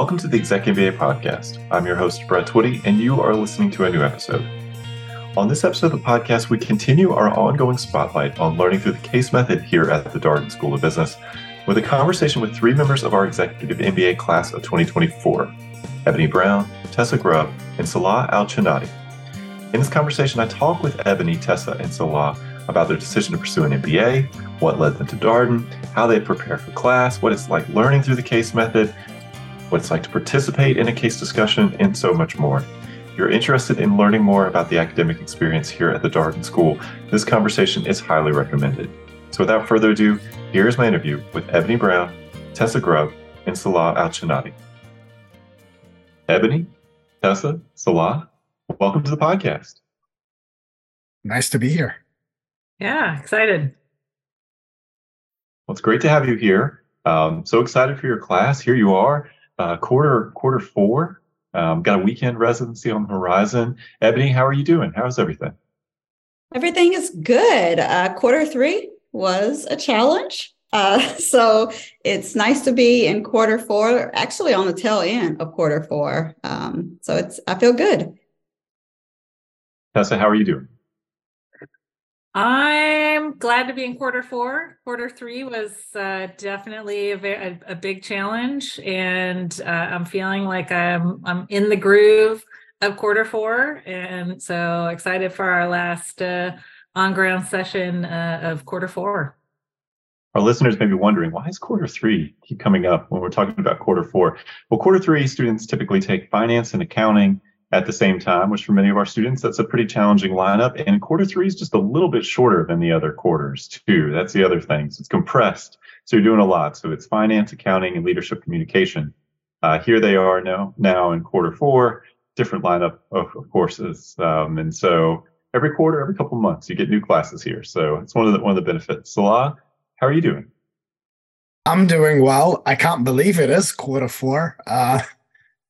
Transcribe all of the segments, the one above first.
Welcome to the Exec MBA podcast. I'm your host, Brett Twitty, and you are listening to a new episode. On this episode of the podcast, we continue our ongoing spotlight on learning through the case method here at the Darden School of Business with a conversation with three members of our Executive MBA class of 2024 Eboni Brown, Tessa Grubb, and Salah Al-Chanati. In this conversation, I talk with Eboni, Tessa, and Salah about their decision to pursue an MBA, what led them to Darden, how they prepare for class, what it's like learning through the case method, what it's like to participate in a case discussion, and so much more. If you're interested in learning more about the academic experience here at the Darden School, this conversation is highly recommended. So without further ado, here is my interview with Eboni Brown, Tessa Grubb, and Salah Al Chinati. Eboni, Tessa, Salah, welcome to the podcast. Nice to be here. Yeah, excited. Well, it's great to have you here. Um, so excited for your class. Here you are, uh, quarter quarter four. Um, got a weekend residency on the horizon. Eboni, how are you doing? How's everything? Everything is good. Uh, quarter three was a challenge. Uh, so it's nice to be in quarter four, actually on the tail end of quarter four. Um, so it's I feel good. Tessa, how are you doing? I'm glad to be in quarter four. Quarter three was uh, definitely a, a, a, big challenge, and uh, I'm feeling like I'm I'm in the groove of quarter four, and so excited for our last uh, on ground session uh, of quarter four. Our listeners may be wondering why is quarter three keep coming up when we're talking about quarter four? Well, quarter three students typically take finance and accounting at the same time, which for many of our students, that's a pretty challenging lineup. And quarter three is just a little bit shorter than the other quarters, too. That's the other thing. So it's compressed. So you're doing a lot. So it's finance, accounting, and leadership communication. Uh, here they are now, now in quarter four, different lineup of, of courses. Um, and so every quarter, every couple months, you get new classes here. So it's one of the, one of the benefits. Salah, how are you doing? I'm doing well. I can't believe it is quarter four. Uh,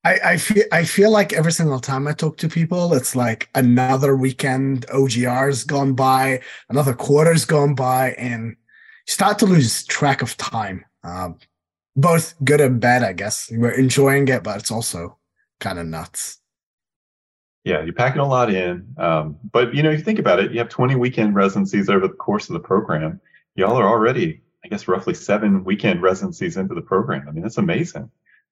I, I feel I feel like every single time I talk to people, it's like another weekend OGR's gone by, another quarter's gone by, and you start to lose track of time. Um, both good and bad, I guess. We're enjoying it, but it's also kind of nuts. Yeah, you're packing a lot in. Um, but you know, you think about it, you have 20 weekend residencies over the course of the program. Y'all are already, I guess, roughly seven weekend residencies into the program. I mean, that's amazing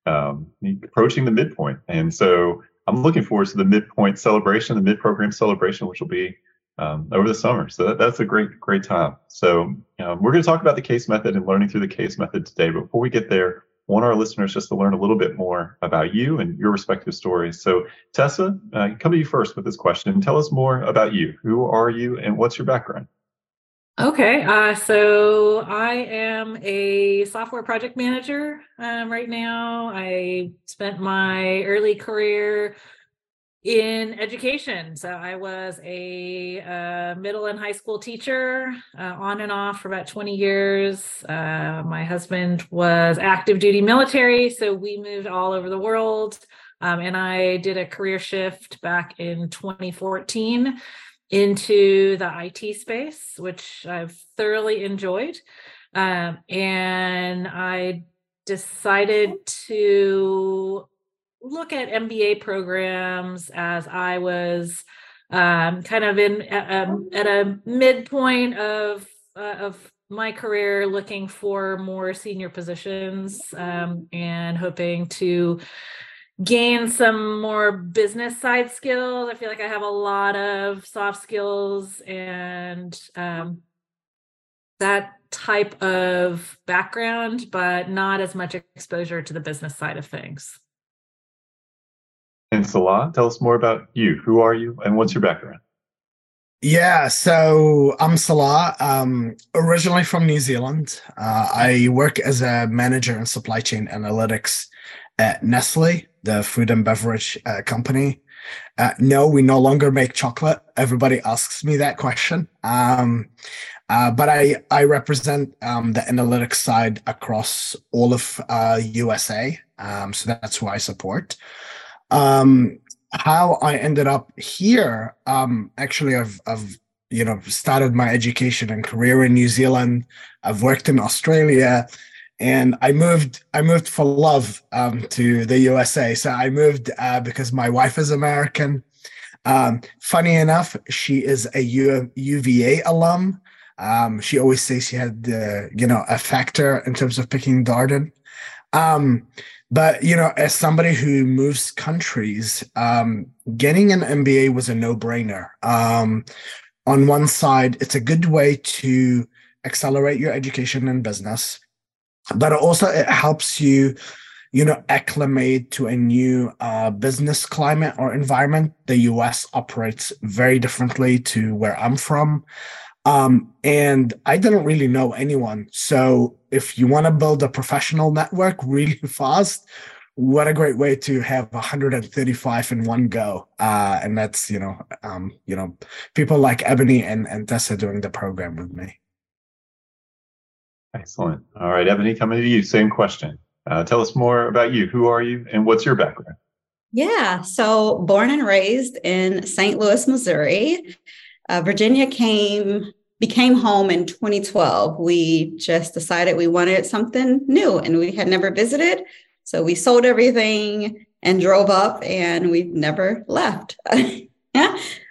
um, approaching the midpoint. And so I'm looking forward to the midpoint celebration, the mid program celebration, which will be um, over the summer. So that, that's a great, great time. So um, we're going to talk about the case method and learning through the case method today. But before we get there, I want our listeners just to learn a little bit more about you and your respective stories. So Tessa, uh, come to you first with this question. Tell us more about you. Who are you and what's your background? Okay, uh, so I am a software project manager um, right now. I spent my early career in education. So I was a uh, middle and high school teacher uh, on and off for about 20 years. Uh, my husband was active duty military, so we moved all over the world. Um, and I did a career shift back in 2014 into the IT space, which I've thoroughly enjoyed. Um, and I decided to look at MBA programs as I was um, kind of in um, at a midpoint of uh, of my career, looking for more senior positions um, and hoping to gain some more business side skills. I feel like I have a lot of soft skills and um, that type of background, but not as much exposure to the business side of things. And Salah, tell us more about you. Who are you and what's your background? Yeah, so I'm Salah, um, originally from New Zealand. Uh, I work as a manager in supply chain analytics at Nestle the food and beverage uh, company. Uh, no, we no longer make chocolate. Everybody asks me that question. Um, uh, but I, I represent um, the analytics side across all of USA. Uh, um, so that's who I support. Um, how I ended up here, um, actually, I've, I've you know started my education and career in New Zealand. I've worked in Australia and I moved. I moved for love um, to the USA. So I moved uh, because my wife is American. Um, funny enough, she is a U- UVA alum. Um, she always says she had the you know a factor in terms of picking Darden. Um, but you know, as somebody who moves countries, um, getting an MBA was a no-brainer. Um, on one side, it's a good way to accelerate your education and business, but also it helps you, you know, acclimate to a new uh, business climate or environment. The U.S. operates very differently to where I'm from. Um, and I didn't really know anyone. So if you want to build a professional network really fast, what a great way to have 135 in one go. Uh, and that's, you know, um, you know, people like Eboni and, and Tessa doing the program with me. Excellent. All right, Eboni, coming to you, same question. Uh, tell us more about you. Who are you and what's your background? Yeah, so born and raised in St. Louis, Missouri. Uh, Virginia came became home in 2012. We just decided we wanted something new and we had never visited. So we sold everything and drove up and we've never left.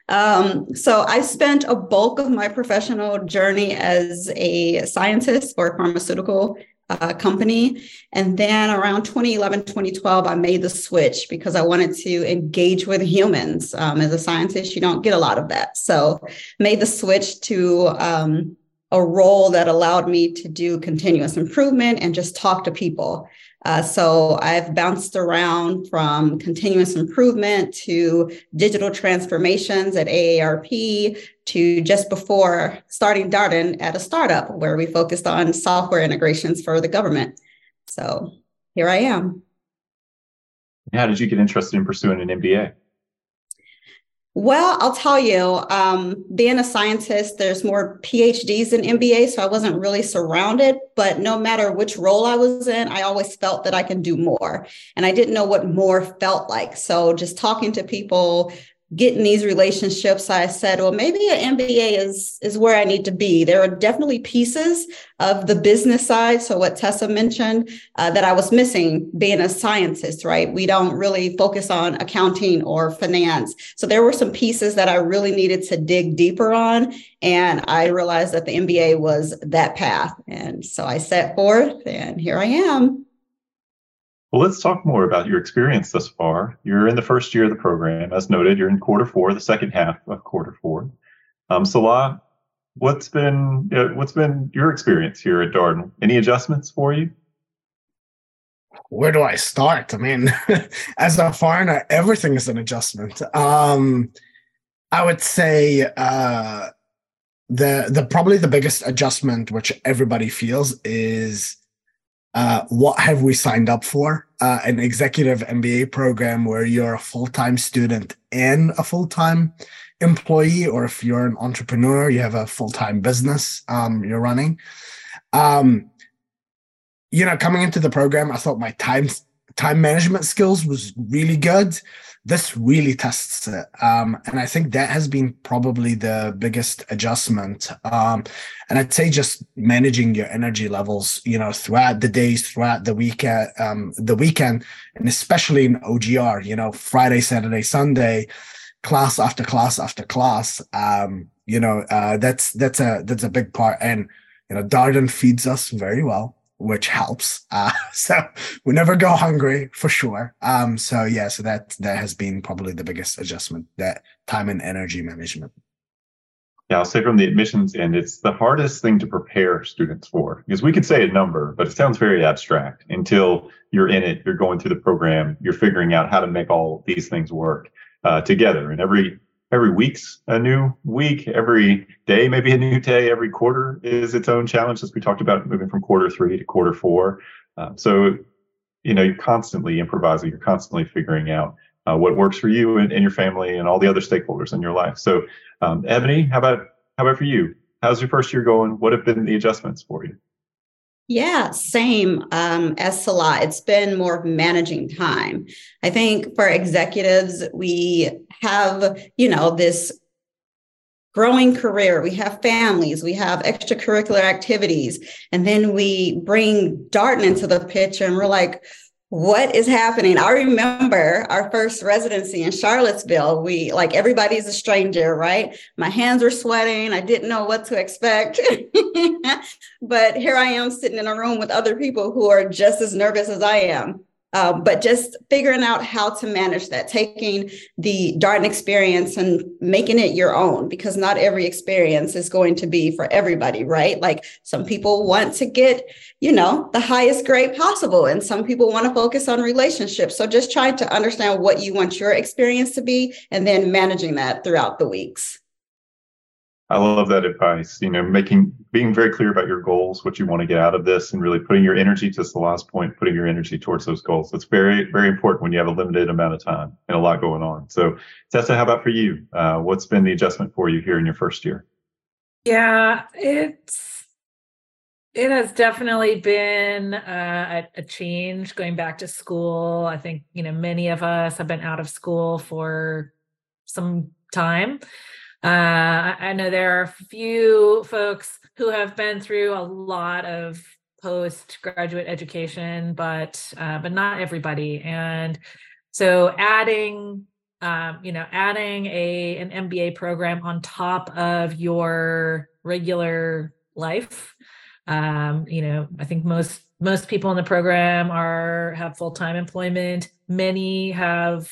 um, so I spent a bulk of my professional journey as a scientist for a pharmaceutical uh, company. And then around 2011, 2012, I made the switch because I wanted to engage with humans. Um, as a scientist, you don't get a lot of that. So made the switch to um, a role that allowed me to do continuous improvement and just talk to people. Uh, so I've bounced around from continuous improvement to digital transformations at AARP to just before starting Darden at a startup where we focused on software integrations for the government. So here I am. How did you get interested in pursuing an MBA? Well, I'll tell you, um, being a scientist, there's more PhDs than MBA, so I wasn't really surrounded. But no matter which role I was in, I always felt that I can do more. And I didn't know what more felt like. So just talking to people get in these relationships i said well maybe an mba is is where i need to be. There are definitely pieces of the business side. So what tessa mentioned uh, that i was missing being a scientist right? We don't really focus on accounting or finance. So there were some pieces that i really needed to dig deeper on and i realized that the mba was that path. And so i set forth and here i am well, let's talk more about your experience thus far. You're in the first year of the program. As noted, you're in quarter four, the second half of quarter four. Um, Salah, what's been uh, what's been your experience here at Darden? Any adjustments for you? Where do I start? I mean, as a foreigner, everything is an adjustment. Um, I would say uh, the the probably the biggest adjustment which everybody feels is uh, what have we signed up for? Uh, an executive MBA program where you're a full time student and a full time employee, or if you're an entrepreneur, you have a full time business um, you're running. Um, you know, coming into the program, I thought my time time management skills was really good this really tests it. Um, and I think that has been probably the biggest adjustment. Um, and I'd say just managing your energy levels, you know, throughout the days, throughout the weekend, um, the weekend, and especially in OGR, you know, Friday, Saturday, Sunday, class after class after class. Um, you know, uh, that's that's a that's a big part. And you know, Darden feeds us very well which helps. Uh, so we never go hungry for sure. Um, so yeah, so that that has been probably the biggest adjustment, that time and energy management. Yeah, I'll say from the admissions end, it's the hardest thing to prepare students for because we could say a number, but it sounds very abstract until you're in it, you're going through the program, you're figuring out how to make all these things work uh, together. And every every week's a new week, every day maybe a new day, every quarter is its own challenge, as we talked about moving from quarter three to quarter four. Um, so, you know, you're constantly improvising, you're constantly figuring out uh, what works for you and, and, your family and all the other stakeholders in your life. So, um, Eboni, how about how about for you? How's your first year going? What have been the adjustments for you? Yeah, same um, as Salah. It's been more managing time. I think for executives, we have, you know, this growing career, we have families, we have extracurricular activities, and then we bring Darden into the picture and we're like, what is happening? I remember our first residency in Charlottesville. We like everybody's a stranger, right? My hands were sweating. I didn't know what to expect. but here I am sitting in a room with other people who are just as nervous as I am. Um, but just figuring out how to manage that, taking the Darden experience and making it your own, because not every experience is going to be for everybody, right? Like some people want to get, you know, the highest grade possible, and some people want to focus on relationships. So just trying to understand what you want your experience to be and then managing that throughout the weeks. I love that advice. You know, making being very clear about your goals, what you want to get out of this, and really putting your energy to the last point, putting your energy towards those goals. It's very, very important when you have a limited amount of time and a lot going on. So, Tessa, how about for you? Uh, what's been the adjustment for you here in your first year? Yeah, it's it has definitely been uh, a, a change going back to school. I think you know many of us have been out of school for some time. Uh, I know there are a few folks who have been through a lot of postgraduate education, but uh, but not everybody. And so adding um, you know adding a an MBA program on top of your regular life. Um, you know, I think most most people in the program are have full-time employment. Many have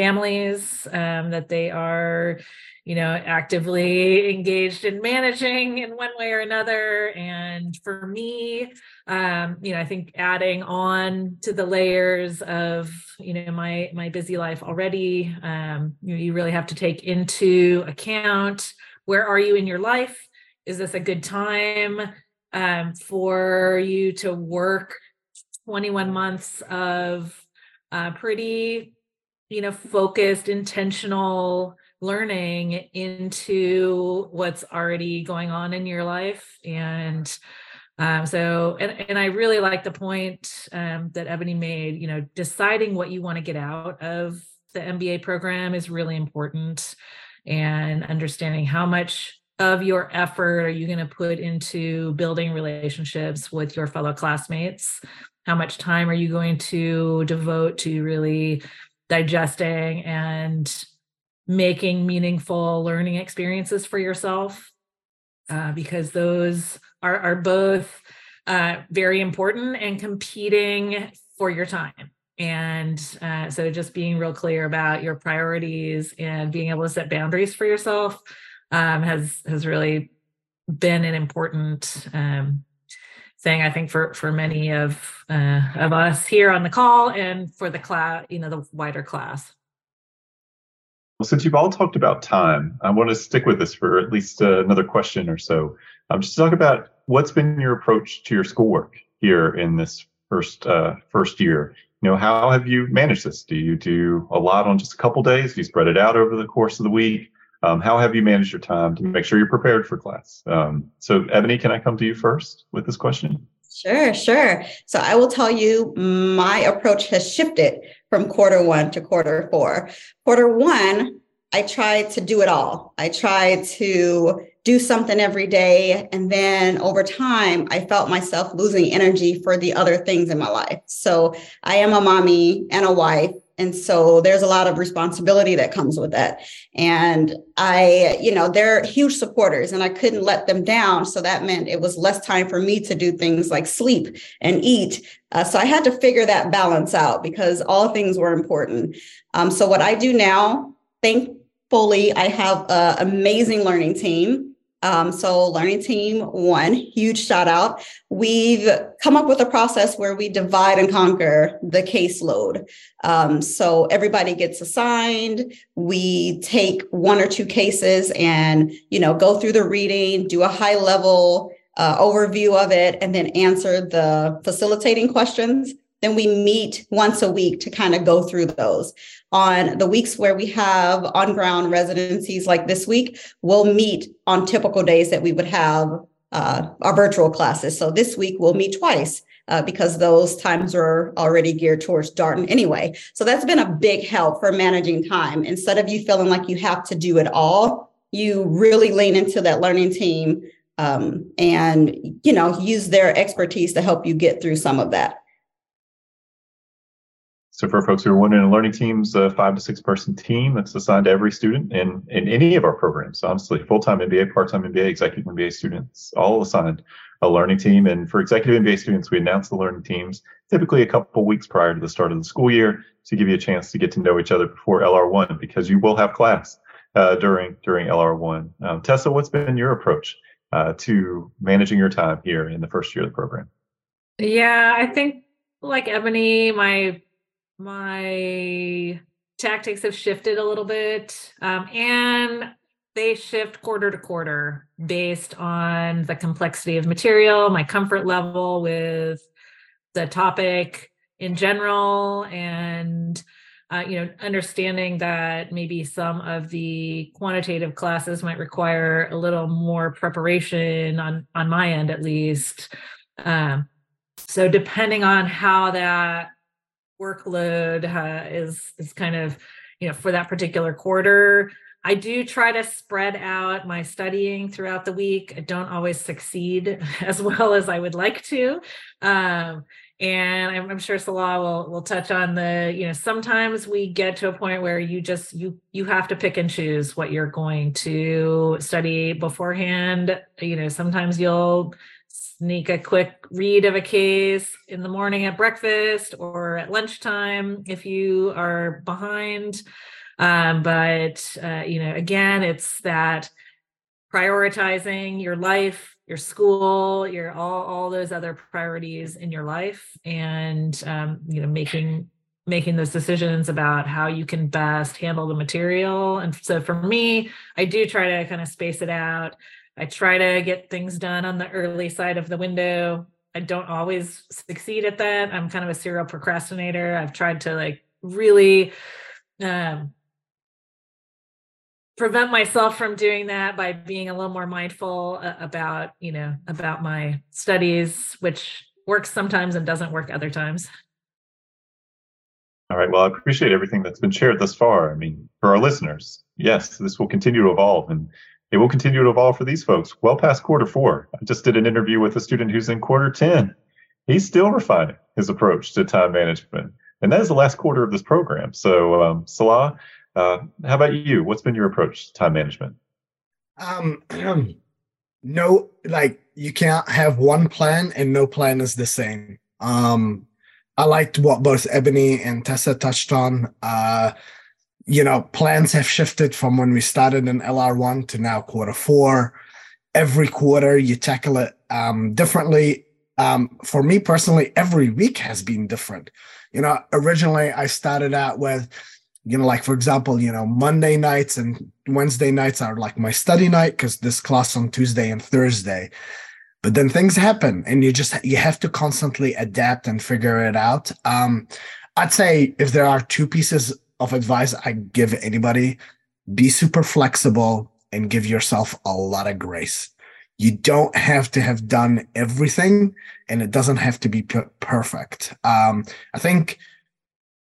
families um, that they are you know actively engaged in managing in one way or another. And for me um, you know i think adding on to the layers of you know my my busy life already um, you, know, you really have to take into account where are you in your life? Is this a good time um, for you to work 21 months of uh, pretty you know focused intentional learning into what's already going on in your life. And um, so and, and i really like the point um, that Eboni made you know deciding what you want to get out of the mba program is really important. And understanding how much of your effort are you going to put into building relationships with your fellow classmates? How much time are you going to devote to really digesting and making meaningful learning experiences for yourself uh, because those are, are both uh, very important and competing for your time. And uh, so just being real clear about your priorities and being able to set boundaries for yourself um, has has really been an important um, thing i think for for many of uh, of us here on the call and for the class you know the wider class well, since you've all talked about time, I want to stick with this for at least uh, another question or so. Um, just talk about what's been your approach to your schoolwork here in this first uh, first year. You know, how have you managed this? Do you do a lot on just a couple days? Do you spread it out over the course of the week? Um, how have you managed your time to make sure you're prepared for class? Um, so, Eboni, can I come to you first with this question? Sure, sure. So I will tell you my approach has shifted from quarter one to quarter four. Quarter one, I tried to do it all. I tried to do something every day. And then over time, I felt myself losing energy for the other things in my life. So I am a mommy and a wife and so there's a lot of responsibility that comes with that. And i you know they're huge supporters and i couldn't let them down. So that meant it was less time for me to do things like sleep and eat. Uh, so i had to figure that balance out because all things were important. Um, so what i do now thankfully i have an amazing learning team um, so, Learning Team One, huge shout out. We've come up with a process where we divide and conquer the caseload. Um, so, everybody gets assigned. We take one or two cases and, you know, go through the reading, do a high level uh, overview of it, and then answer the facilitating questions. Then we meet once a week to kind of go through those. On the weeks where we have on ground residencies like this week, we'll meet on typical days that we would have uh, our virtual classes. So this week we'll meet twice. Uh, because those times are already geared towards Darden anyway. So that's been a big help for managing time. Instead of you feeling like you have to do it all, you really lean into that learning team um, and you know use their expertise to help you get through some of that so for folks who are wondering, learning team's a five to six person team that's assigned to every student in, in any of our programs. Honestly, full-time MBA, part-time MBA, executive MBA students, all assigned a learning team. And for executive MBA students, we announce the learning teams typically a couple weeks prior to the start of the school year to give you a chance to get to know each other before LR1 because you will have class uh, during during LR1. Um, Tessa, what's been your approach uh, to managing your time here in the first year of the program? Yeah, I think like Eboni, my my tactics have shifted a little bit um, and they shift quarter to quarter based on the complexity of material my comfort level with the topic in general and uh, you know understanding that maybe some of the quantitative classes might require a little more preparation on on my end at least. Um, so depending on how that workload uh, is is kind of you know for that particular quarter. I do try to spread out my studying throughout the week. I don't always succeed as well as i would like to um, and I'm, I'm, sure salah will will touch on the you know sometimes we get to a point where you just you you have to pick and choose what you're going to study beforehand. You know sometimes you'll sneak a quick read of a case in the morning at breakfast or at lunchtime if you are behind. Um, but, uh, you know, again, it's that prioritizing your life, your school, your all, all those other priorities in your life and, um, you know, making making those decisions about how you can best handle the material. And so for me, I do try to kind of space it out. I try to get things done on the early side of the window. I don't always succeed at that. I'm kind of a serial procrastinator. I've tried to like really um, prevent myself from doing that by being a little more mindful uh, about, you know, about my studies, which works sometimes and doesn't work other times. All right. Well, I appreciate everything that's been shared thus far. I mean, for our listeners, yes, this will continue to evolve and it will continue to evolve for these folks well past quarter four. I just did an interview with a student who's in quarter 10. He's still refining his approach to time management. And that is the last quarter of this program. So, um, Salah, uh, how about you? What's been your approach to time management? Um, no, like you can't have one plan and no plan is the same. Um, I liked what both Eboni and Tessa touched on. Uh, you know, plans have shifted from when we started in LR1 to now quarter four. Every quarter, you tackle it um, differently. Um, for me personally, every week has been different. You know, originally I started out with, you know, like for example, you know, Monday nights and Wednesday nights are like my study night because this class on Tuesday and Thursday. But then things happen and you just you have to constantly adapt and figure it out. Um, I'd say if there are two pieces of advice I give anybody be super flexible and give yourself a lot of grace. You don't have to have done everything and it doesn't have to be p- perfect. Um, I think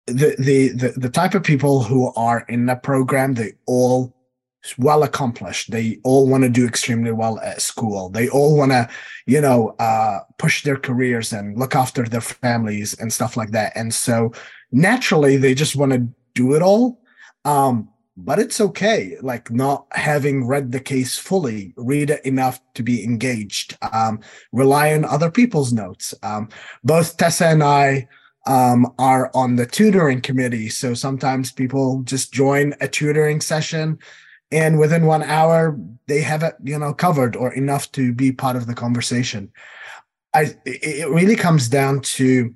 the, the, the, the type of people who are in the program, they all well accomplished. They all want to do extremely well at school. They all want to, you know, uh, push their careers and look after their families and stuff like that. And so naturally, they just want to do it all. Um, but it's okay, like not having read the case fully, read it enough to be engaged, um, rely on other people's notes. Um, both Tessa and I um, are on the tutoring committee. So sometimes people just join a tutoring session and within one hour they have it, you know, covered or enough to be part of the conversation. I, it really comes down to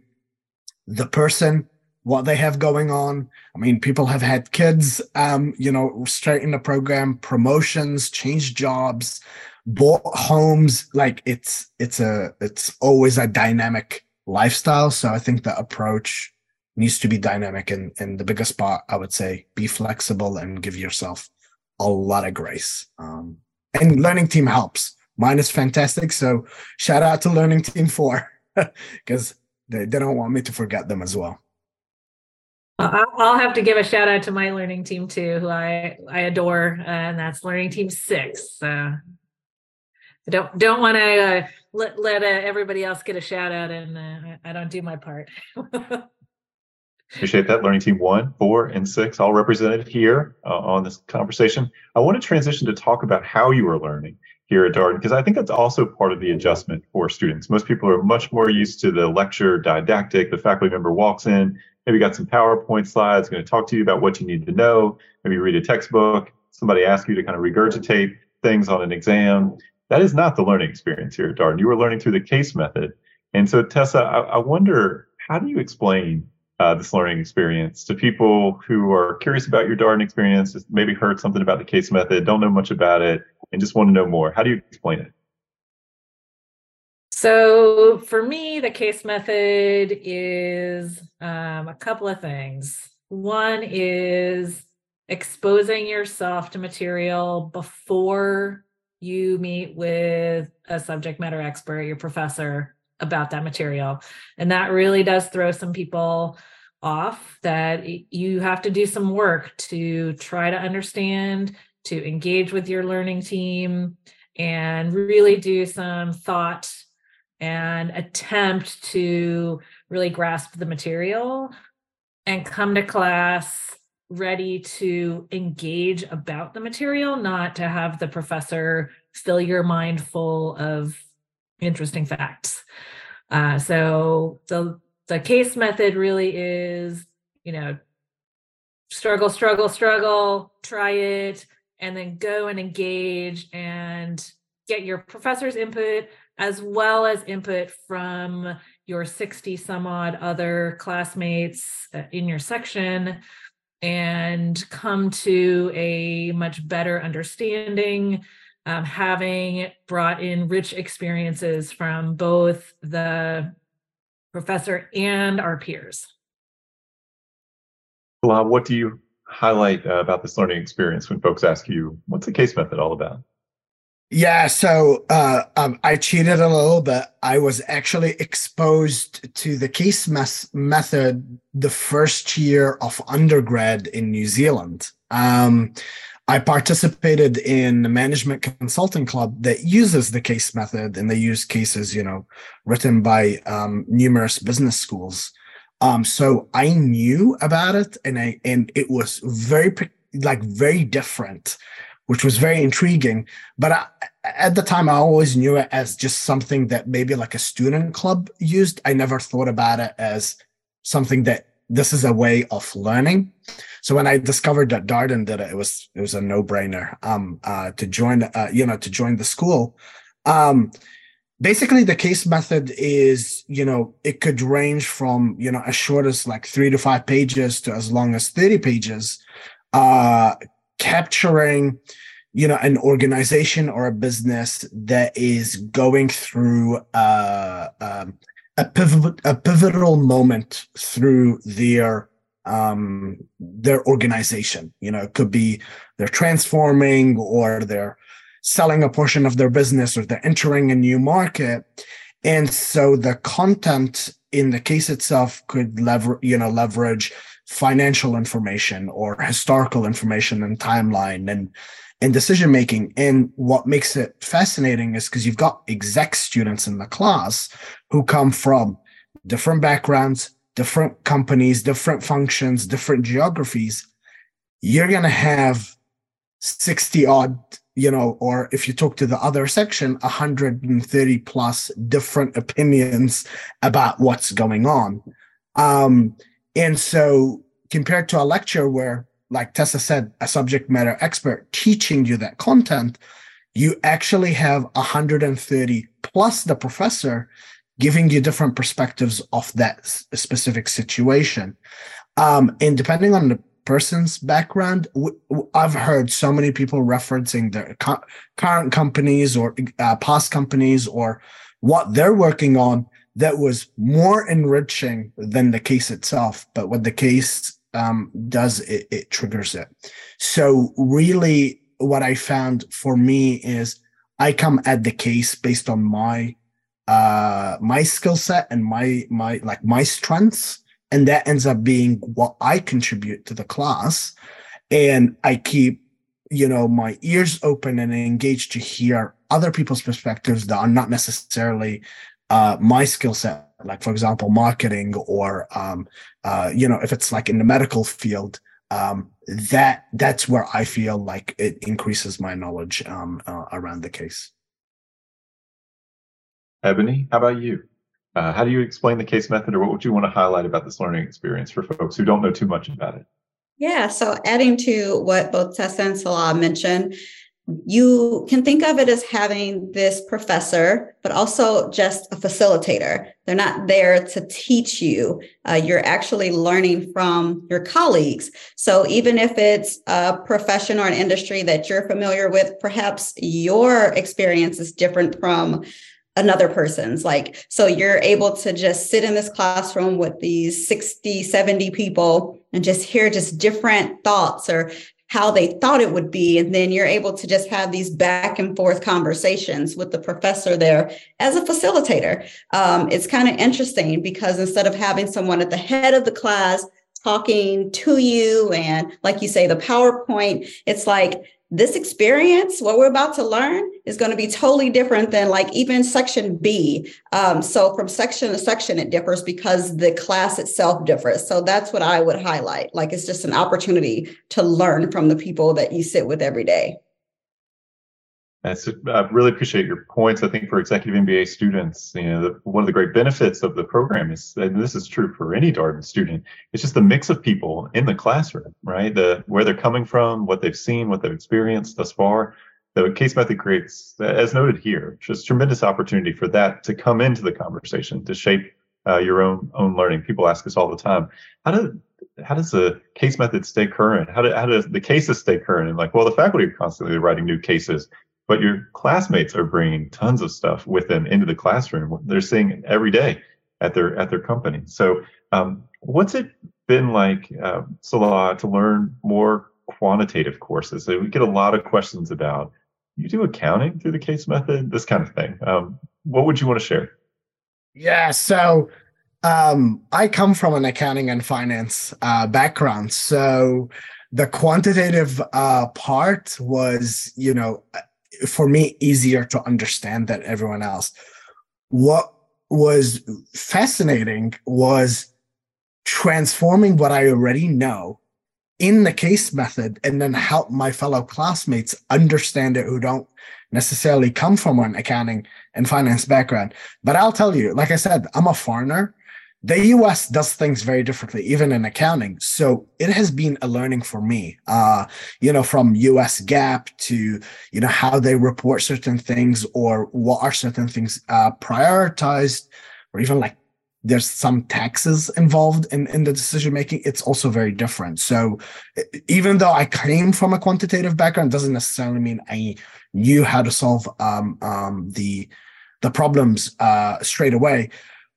the person what they have going on. I mean, people have had kids, um, you know, straight in the program, promotions, changed jobs, bought homes. Like it's it's a it's always a dynamic lifestyle. So I think the approach needs to be dynamic and and the biggest part I would say be flexible and give yourself a lot of grace. Um, and learning team helps. Mine is fantastic. So shout out to learning team four because they, they don't want me to forget them as well. I'll have to give a shout out to my learning team too, who I I adore, uh, and that's Learning Team Six. So I don't don't want to uh, let let uh, everybody else get a shout out, and uh, I don't do my part. Appreciate that. Learning Team One, Four, and Six, all represented here uh, on this conversation. I want to transition to talk about how you are learning here at Darden because I think that's also part of the adjustment for students. Most people are much more used to the lecture didactic. The faculty member walks in, maybe got some PowerPoint slides, going to talk to you about what you need to know, maybe read a textbook, somebody asks you to kind of regurgitate things on an exam. That is not the learning experience here at Darden. You are learning through the case method. And so, Tessa, I, I wonder, how do you explain uh, this learning experience to people who are curious about your Darden experience, maybe heard something about the case method, don't know much about it, and just want to know more? How do you explain it? So for me, the case method is um, a couple of things. One is exposing yourself to material before you meet with a subject matter expert, your professor, about that material. And that really does throw some people off that you have to do some work to try to understand, to engage with your learning team, and really do some thought and attempt to really grasp the material and come to class ready to engage about the material, not to have the professor fill your mind full of interesting facts. Uh, so the the case method really is, you know, struggle, struggle, struggle, try it, and then go and engage and get your professor's input as well as input from your 60 some odd other classmates uh, in your section and come to a much better understanding um, having brought in rich experiences from both the professor and our peers. Well, what do you highlight uh, about this learning experience when folks ask you, what's the case method all about? Yeah, so uh, um, I cheated a little bit. I was actually exposed to the case mes- method the first year of undergrad in New Zealand. Um, I participated in the management consulting club that uses the case method, and they use cases, you know, written by um, numerous business schools. Um, so I knew about it, and I and it was very like very different which was very intriguing. But I, at the time, I always knew it as just something that maybe like a student club used. I never thought about it as something that this is a way of learning. So when I discovered that Darden did it, it was it was a no brainer um, uh, to join. Uh, you know, to join the school. Um, basically, the case method is you know it could range from you know as short as like three to five pages to as long as thirty pages. Uh, capturing you know an organization or a business that is going through uh, um, a pivot a pivotal moment through their um their organization you know it could be they're transforming or they're selling a portion of their business or they're entering a new market and so the content in the case itself could lever you know leverage financial information or historical information and timeline and and decision making. And what makes it fascinating is because you've got exec students in the class who come from different backgrounds, different companies, different functions, different geographies. You're to have 60 odd, you know, or if you talk to the other section, 130 plus different opinions about what's going on. Um, and so compared to a lecture where, like Tessa said, a subject matter expert teaching you that content, you actually have 130 plus the professor giving you different perspectives of that specific situation. Um, and depending on the person's background, I've heard so many people referencing their current companies or uh, past companies or what they're working on that was more enriching than the case itself. But what the case um, does, it, it triggers it. So, really, what I found for me is I come at the case based on my uh my skill set and my my like my strengths and that ends up being what I contribute to the class. And I keep, you know, my ears open and engaged to hear other people's perspectives that are not necessarily uh, my skill set. Like, for example, marketing, or um, uh, you know, if it's like in the medical field, um, that that's where I feel like it increases my knowledge um, uh, around the case. Eboni, how about you? Uh, how do you explain the case method, or what would you want to highlight about this learning experience for folks who don't know too much about it? Yeah, so adding to what both Tessa and Salah mentioned, you can think of it as having this professor, but also just a facilitator. They're not there to teach you. Uh, you're actually learning from your colleagues. So even if it's a profession or an industry that you're familiar with, perhaps your experience is different from another person's like so you're able to just sit in this classroom with these 60 70 people and just hear just different thoughts or how they thought it would be. And then you're able to just have these back and forth conversations with the professor there as a facilitator. Um, it's kind of interesting because instead of having someone at the head of the class talking to you and like you say the powerpoint it's like this experience, what we're about to learn, is going to be totally different than like even section B. Um, so from section to section, it differs because the class itself differs. So that's what I would highlight. Like it's just an opportunity to learn from the people that you sit with every day. That's, I really appreciate your points. I think for executive MBA students, you know, the, one of the great benefits of the program is, and this is true for any Darden student, it's just the mix of people in the classroom, right? The where they're coming from, what they've seen, what they've experienced thus far. The case method creates, as noted here, just tremendous opportunity for that to come into the conversation to shape uh, your own own learning. People ask us all the time, how do how does the case method stay current? How do how does the cases stay current? And like, well, the faculty are constantly writing new cases but your classmates are bringing tons of stuff with them into the classroom. They're seeing every day at their at their company. So, um, what's it been like, uh, Salah, to learn more quantitative courses? So we get a lot of questions about you do accounting through the case method, this kind of thing. Um, what would you want to share? Yeah, so um, I come from an accounting and finance uh, background, so the quantitative uh, part was, you know, for me easier to understand than everyone else. What was fascinating was transforming what I already know in the case method and then help my fellow classmates understand it who don't necessarily come from an accounting and finance background. But I'll tell you, like I said, I'm a foreigner the US does things very differently, even in accounting. So it has been a learning for me, uh, you know, from US GAAP to, you know, how they report certain things or what are certain things uh, prioritized, or even like there's some taxes involved in, in the decision making. It's also very different. So even though I came from a quantitative background, doesn't necessarily mean I knew how to solve um, um, the the problems uh, straight away.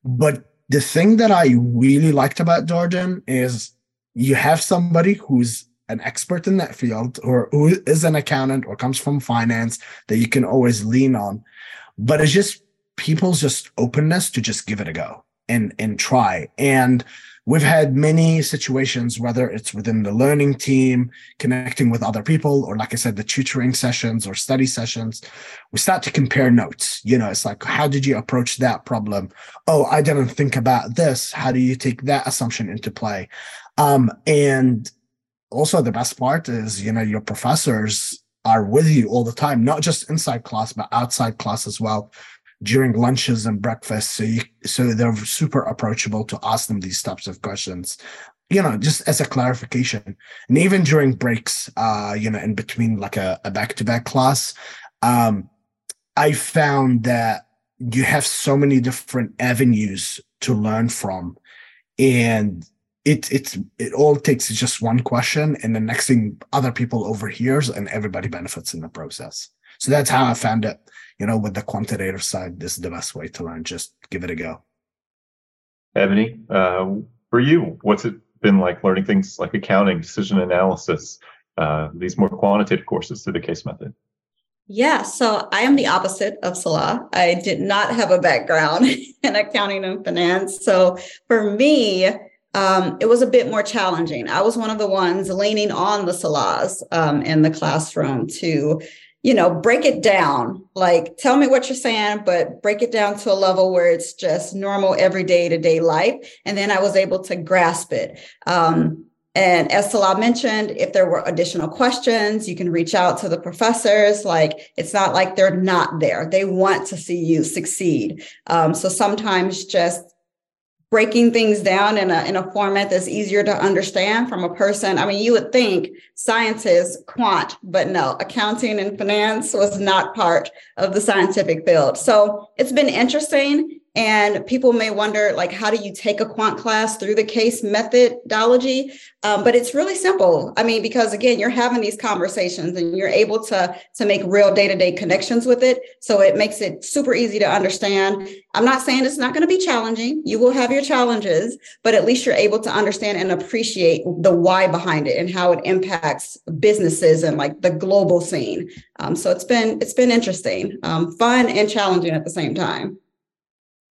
But the thing that I really liked about Darden is you have somebody who's an expert in that field or who is an accountant or comes from finance that you can always lean on. But it's just people's just openness to just give it a go and and try. And we've had many situations, whether it's within the learning team, connecting with other people, or like I said, the tutoring sessions or study sessions, we start to compare notes. You know, it's like, how did you approach that problem? Oh, I didn't think about this. How do you take that assumption into play? Um, and also the best part is, you know, your professors are with you all the time, not just inside class, but outside class as well during lunches and breakfast. So you, so they're super approachable to ask them these types of questions. You know, just as a clarification, and even during breaks, uh, you know, in between like a, a back-to-back class, um, I found that you have so many different avenues to learn from, and it it's it all takes just one question, and the next thing other people overhears, and everybody benefits in the process. So that's how I found it you know, with the quantitative side, this is the best way to learn. Just give it a go. Eboni, uh, for you, what's it been like learning things like accounting, decision analysis, uh, these more quantitative courses through the case method? Yeah, so I am the opposite of Salah. I did not have a background in accounting and finance. So for me, um, it was a bit more challenging. I was one of the ones leaning on the Salahs um, in the classroom to, you know, break it down. Like, tell me what you're saying, but break it down to a level where it's just normal, everyday to day life. And then I was able to grasp it. Um, and as Salah mentioned, if there were additional questions, you can reach out to the professors. Like it's not like they're not there; they want to see you succeed. Um, so sometimes just breaking things down in a in a format that's easier to understand from a person. I mean, you would think scientists, quant, but no, accounting and finance was not part of the scientific field. So it's been interesting. And people may wonder, like, how do you take a quant class through the case methodology? Um, but it's really simple. I mean, because again, you're having these conversations and you're able to, to make real day to day connections with it. So it makes it super easy to understand. I'm not saying it's not going to be challenging. You will have your challenges, but at least you're able to understand and appreciate the why behind it and how it impacts businesses and like the global scene. Um, so it's been it's been interesting, um, fun and challenging at the same time.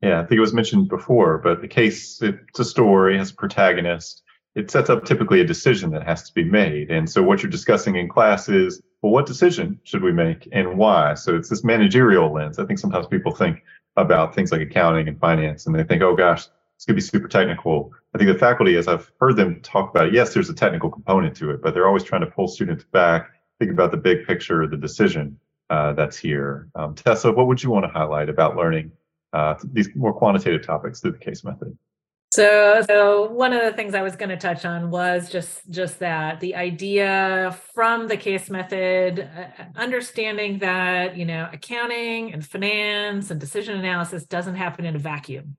Yeah, I think it was mentioned before, but the case, it's a story, has a protagonist. It sets up typically a decision that has to be made. And so what you're discussing in class is, well, what decision should we make and why? So it's this managerial lens. I think sometimes people think about things like accounting and finance and they think, oh gosh, it's going to be super technical. I think the faculty, as I've heard them talk about it, yes, there's a technical component to it, but they're always trying to pull students back, think about the big picture, the decision uh, that's here. Um, Tessa, what would you want to highlight about learning uh, these more quantitative topics through the case method. So, so one of the things I was going to touch on was just just that the idea from the case method, uh, understanding that you know accounting and finance and decision analysis doesn't happen in a vacuum,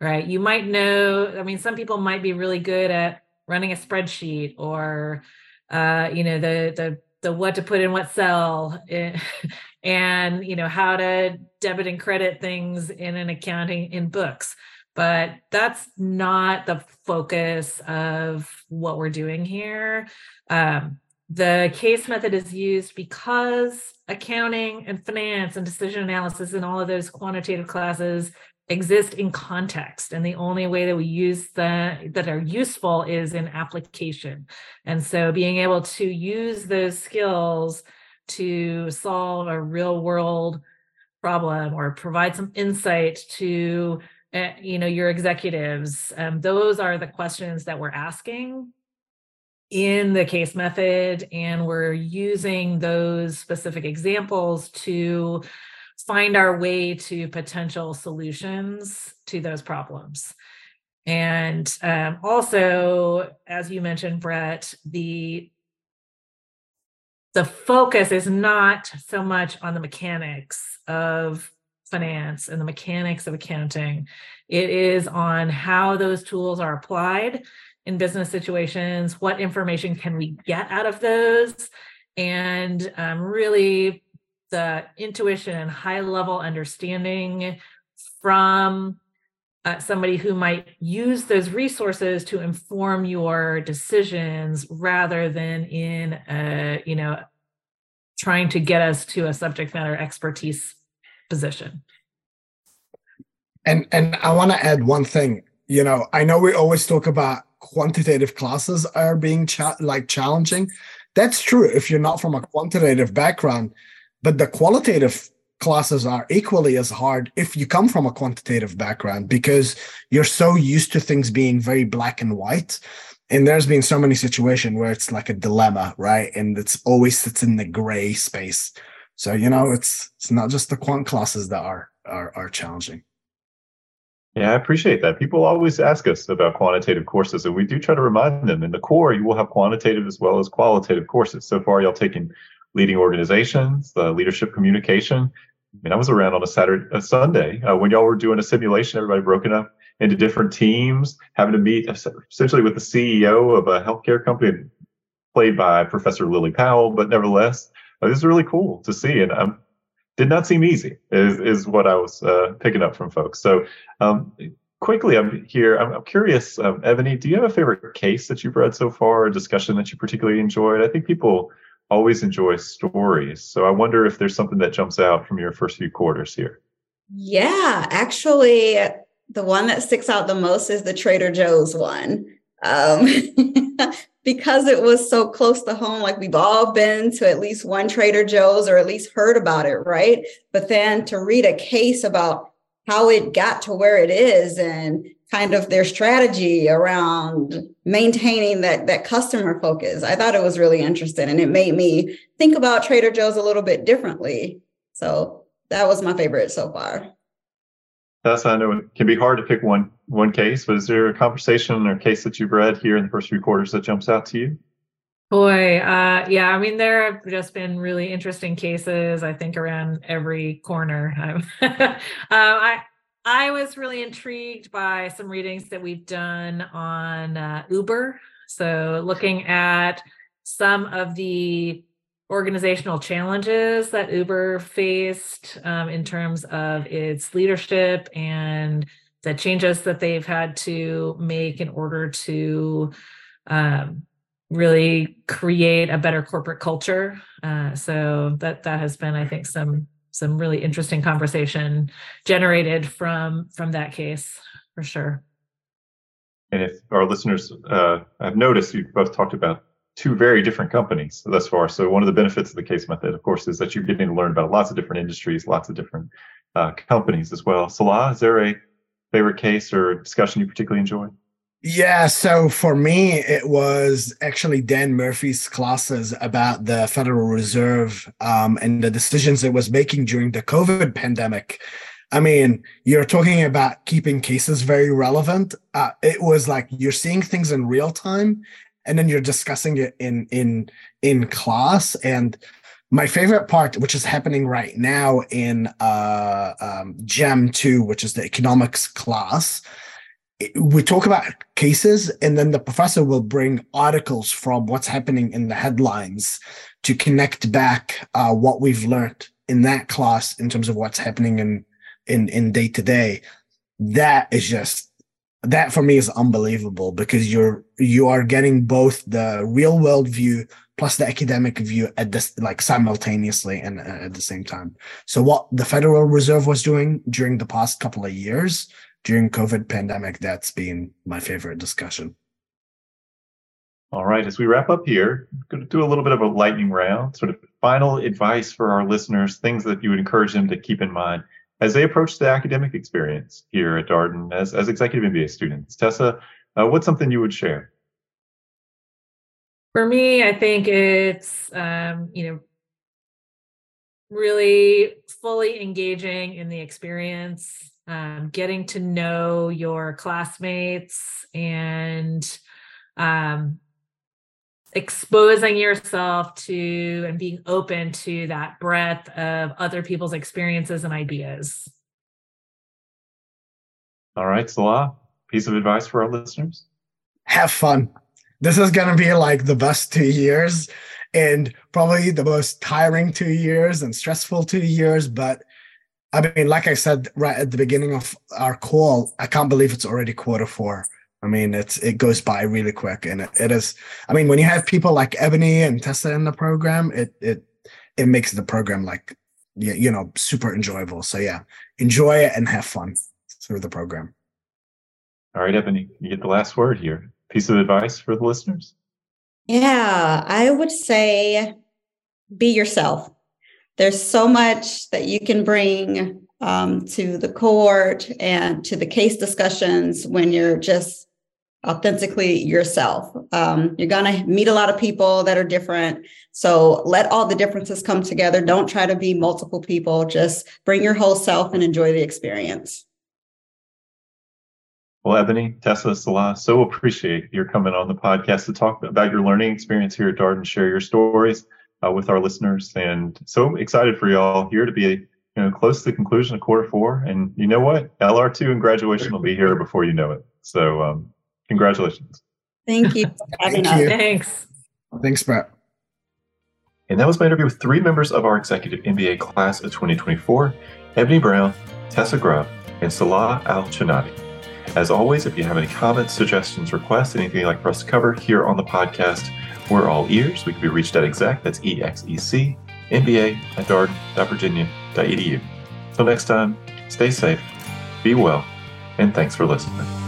right? You might know. I mean, some people might be really good at running a spreadsheet or, uh, you know, the the the what to put in what cell. And you know how to debit and credit things in an accounting in books. But that's not the focus of what we're doing here. Um, the case method is used because accounting and finance and decision analysis and all of those quantitative classes exist in context and the only way that we use that that are useful is in application. And so being able to use those skills to solve a real world problem or provide some insight to uh, you know your executives um, those are the questions that we're asking in the case method and we're using those specific examples to find our way to potential solutions to those problems. And um, also as you mentioned brett the the focus is not so much on the mechanics of finance and the mechanics of accounting. It is on how those tools are applied in business situations, what information can we get out of those, and um, really the intuition and high level understanding from uh, somebody who might use those resources to inform your decisions rather than in a you know trying to get us to a subject matter expertise position. And and i want to add one thing. You know i know we always talk about quantitative classes are being cha- like challenging. That's true if you're not from a quantitative background but the qualitative classes are equally as hard if you come from a quantitative background because you're so used to things being very black and white and there's been so many situations where it's like a dilemma right and it's always sits in the gray space so you know it's it's not just the quant classes that are are, are challenging yeah, I appreciate that. People always ask us about quantitative courses, and we do try to remind them. In the core, you will have quantitative as well as qualitative courses. So far, y'all taken leading organizations, the leadership communication, I mean, I was around on a Saturday, a Sunday uh, when y'all were doing a simulation. Everybody broken up into different teams, having to meet essentially with the CEO of a healthcare company, played by Professor Lili Powell. But nevertheless, uh, this is really cool to see, and um, did not seem easy. Is is what I was uh, picking up from folks. So. Um, quickly, I'm here. I'm, I'm curious, um, Eboni. Do you have a favorite case that you've read so far, a discussion that you particularly enjoyed? I think people always enjoy stories. So I wonder if there's something that jumps out from your first few quarters here. Yeah, actually, the one that sticks out the most is the Trader Joe's one. um, because it was so close to home, like we've all been to at least one Trader Joe's or at least heard about it, right? But then to read a case about how it got to where it is and kind of their strategy around maintaining that that customer focus. I thought it was really interesting and it made me think about Trader Joe's a little bit differently. So that was my favorite so far. That's I know it can be hard to pick one one case, but is there a conversation or case that you've read here in the first few quarters that jumps out to you? Boy, uh, yeah, I mean, there have just been really interesting cases. I think around every corner. uh, I I was really intrigued by some readings that we've done on uh, Uber. So looking at some of the organizational challenges that Uber faced um, in terms of its leadership and the changes that they've had to make in order to um, really create a better corporate culture. Uh, so that that has been, I think, some some really interesting conversation generated from from that case for sure. And if our listeners uh, have noticed, you've both talked about two very different companies thus far. So one of the benefits of the case method, of course, is that you're getting to learn about lots of different industries, lots of different uh, companies as well. Salah, is there a favorite case or discussion you particularly enjoy? Yeah, so for me, it was actually Dan Murphy's classes about the Federal Reserve um, and the decisions it was making during the COVID pandemic. I mean, you're talking about keeping cases very relevant. Uh, it was like you're seeing things in real time and then you're discussing it in in in class and my favorite part which is happening right now in uh um, GEM 2 which is the economics class we talk about cases and then the professor will bring articles from what's happening in the headlines to connect back uh, what we've learned in that class in terms of what's happening in in in day to day that is just that for me is unbelievable because you're you are getting both the real world view plus the academic view at this like simultaneously and uh, at the same time. So what the federal reserve was doing during the past couple of years during covid pandemic that's been my favorite discussion all right as we wrap up here going to do a little bit of a lightning round sort of final advice for our listeners things that you would encourage them to keep in mind as they approach the academic experience here at Darden as, as executive MBA students. Tessa, uh, what's something you would share? For me, I think it's, um, you know, really fully engaging in the experience, um, getting to know your classmates and um, exposing yourself to and being open to that breadth of other people's experiences and ideas. All right, Salah, piece of advice for our listeners? Have fun. This is going to be like the best two years and probably the most tiring two years and stressful two years. But I mean, like I said right at the beginning of our call, I can't believe it's already quarter four. I mean, it's it goes by really quick, and it, it is. I mean, when you have people like Eboni and Tessa in the program, it it it makes the program like you, you know super enjoyable. So yeah, enjoy it and have fun through the program. All right, Eboni, you get the last word here. Piece of advice for the listeners. Yeah, I would say be yourself. There's so much that you can bring um, to the court and to the case discussions when you're just authentically yourself. Um, you're going to meet a lot of people that are different. So let all the differences come together. Don't try to be multiple people. Just bring your whole self and enjoy the experience. Well, Eboni, Tessa, Salah, so appreciate your coming on the podcast to talk about your learning experience here at Darden, share your stories uh, with our listeners. And so excited for y'all here to be you know close to the conclusion of quarter four. And you know what? LR2 and graduation will be here before you know it. So um, Congratulations. Thank you. Thank you. Thanks. Thanks, Matt. And that was my interview with three members of our executive MBA class of 2024 Eboni Brown, Tessa Grubb, and Salah Al Chanati. As always, if you have any comments, suggestions, requests, anything you'd like for us to cover here on the podcast, we're all ears. We can be reached at exec, that's E X E C, MBA at darden.virginia.edu. Until next time, stay safe, be well, and thanks for listening.